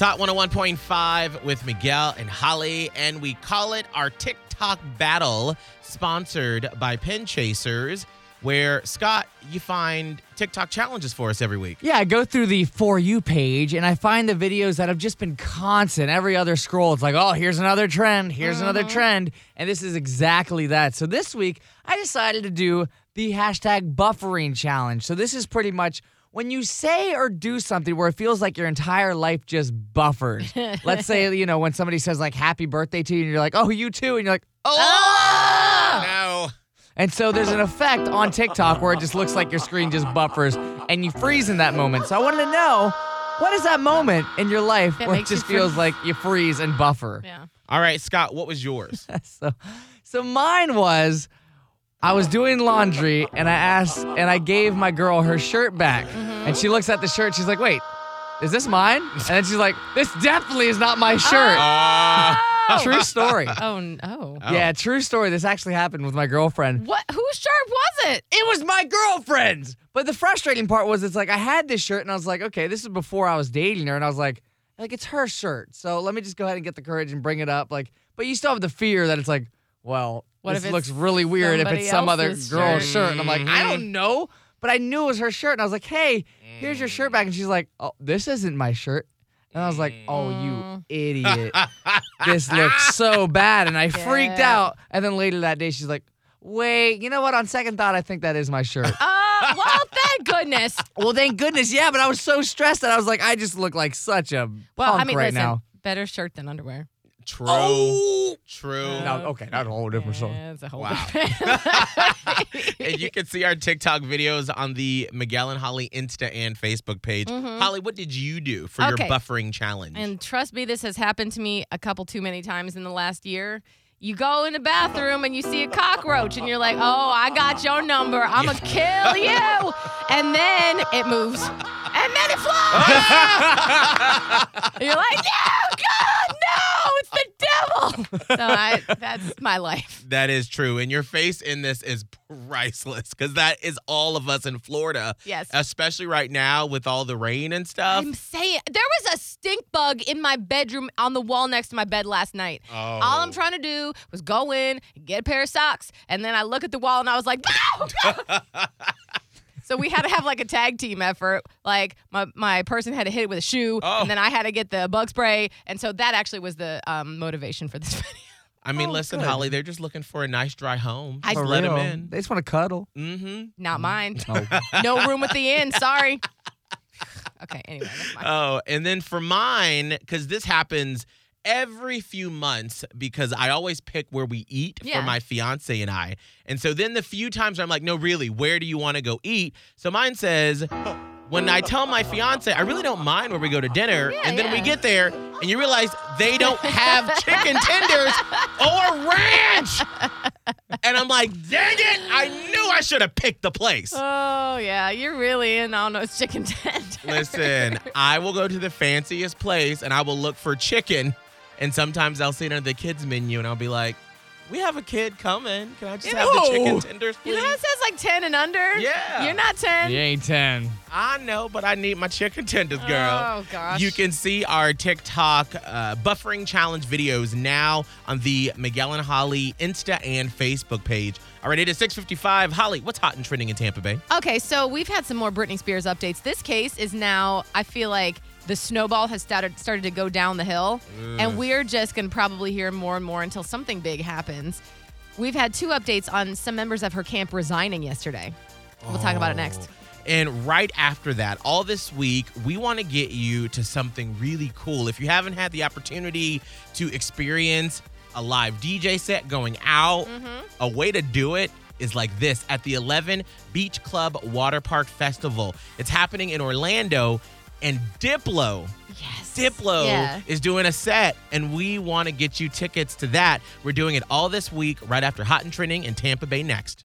Hot 101.5 with Miguel and Holly, and we call it our TikTok battle, sponsored by Pen Chasers, where Scott, you find TikTok challenges for us every week. Yeah, I go through the For You page and I find the videos that have just been constant. Every other scroll, it's like, oh, here's another trend, here's another mm-hmm. trend. And this is exactly that. So this week, I decided to do the hashtag buffering challenge. So this is pretty much when you say or do something where it feels like your entire life just buffered. Let's say, you know, when somebody says like happy birthday to you and you're like, oh, you too. And you're like, oh. Ah! Ah! No. And so there's an effect on TikTok where it just looks like your screen just buffers and you freeze in that moment. So I wanted to know what is that moment in your life That where it just feels freeze. like you freeze and buffer? Yeah. All right, Scott, what was yours? So, so mine was I was doing laundry and I asked and I gave my girl her shirt back. And she looks at the shirt. She's like, wait, is this mine? And then she's like, this definitely is not my shirt. Ah. True story. Oh, n- oh. Oh. Yeah, true story. This actually happened with my girlfriend. What? Whose shirt was it? It was my girlfriend's. But the frustrating part was it's like I had this shirt and I was like, okay, this is before I was dating her, and I was like, like it's her shirt. So let me just go ahead and get the courage and bring it up. Like, but you still have the fear that it's like, well, What this if it looks really weird if it's some other girl's shirt? shirt. And I'm like, I don't know. But I knew it was her shirt. And I was like, hey, here's your shirt back. And she's like, oh, this isn't my shirt. And I was like, oh, you Mm. idiot. this looks so bad. And I freaked out. And then later that day, she's like, wait, you know what? On second thought, I think that is my shirt. Uh, well, thank goodness. Well, thank goodness, yeah. But I was so stressed that I was like, I just look like such a Well, punk I mean, right listen, now. better shirt than underwear. True. Oh! True. No, okay, that's a whole different story. Yeah, it's a whole Wow. different. and you can see our TikTok videos on the Miguel and Holly Insta and Facebook page. Holly, what did you do for your Mm-hmm. Buffering challenge? And trust me, this has happened to me a couple too many times in the last year. You go in the bathroom and you see a cockroach and you're like, oh, I got your number. I'm going to kill you. And then it moves. And then it flies. You're like, no, God, no, it's the devil. So I, that's my life. that is true. And your face in this is priceless because that is all of us in Florida. Yes. Especially right now with all the rain and stuff. I'm saying there was a stink bug in my bedroom on the wall next to my bed last night. Oh. All I'm oh. trying to do was go in, get a pair of socks, and then I look at the wall and I was like, no! no!" so we had to have like a tag team effort. Like my, my person had to hit it with a shoe, Oh. and then I had to get the bug spray. And so that actually was the um, motivation for this video. I mean, Oh, listen, good. Holly, they're just looking for a nice dry home. I- Just For let them in. They just want to cuddle. Mm-hmm. Not mine. Oh. no room at the inn. Sorry. Okay, anyway, that's fine. Oh, and then for mine, because this happens every few months because I always pick where we eat Yeah. for my fiance and I. And so then the few times I'm like, no, really, where do you want to go eat? So mine says, when I tell my fiance, I really don't mind where we go to dinner. Yeah, and then we get there and you realize they don't have chicken tenders or ranch. And I'm like, dang it, I knew I should have picked the place. Oh, yeah, you're really in on those chicken tenders. Listen, I will go to the fanciest place and I will look for chicken. And sometimes I'll see it on the kids' menu and I'll be like, we have a kid coming. Can I just have the chicken Ew. tenders, You please? know it says like 10 and under? Yeah. You're not 10. You ain't 10. I know, but I need my chicken tenders, girl. Oh, gosh. You can see our TikTok uh, buffering challenge videos now on the Miguel and Holly Insta and Facebook page. All right, it is 6:55. Holly, what's hot and trending in Tampa Bay? Okay, so we've had some more Britney Spears updates. This case is now, I feel like the snowball has started started to go down the hill, and we're just going to probably hear more and more until something big happens. We've had two updates on some members of her camp resigning yesterday. We'll talk about it next. Oh, and right after that, all this week, we want to get you to something really cool. If you haven't had the opportunity to experience a live DJ set going out, Mm-hmm. a way to do it is like this at the 11 Beach Club Water Park Festival. It's happening in Orlando, and Diplo. Yes. Diplo Yeah. is doing a set, and we want to get you tickets to that. We're doing it all this week, right after Hot and Trending in Tampa Bay next.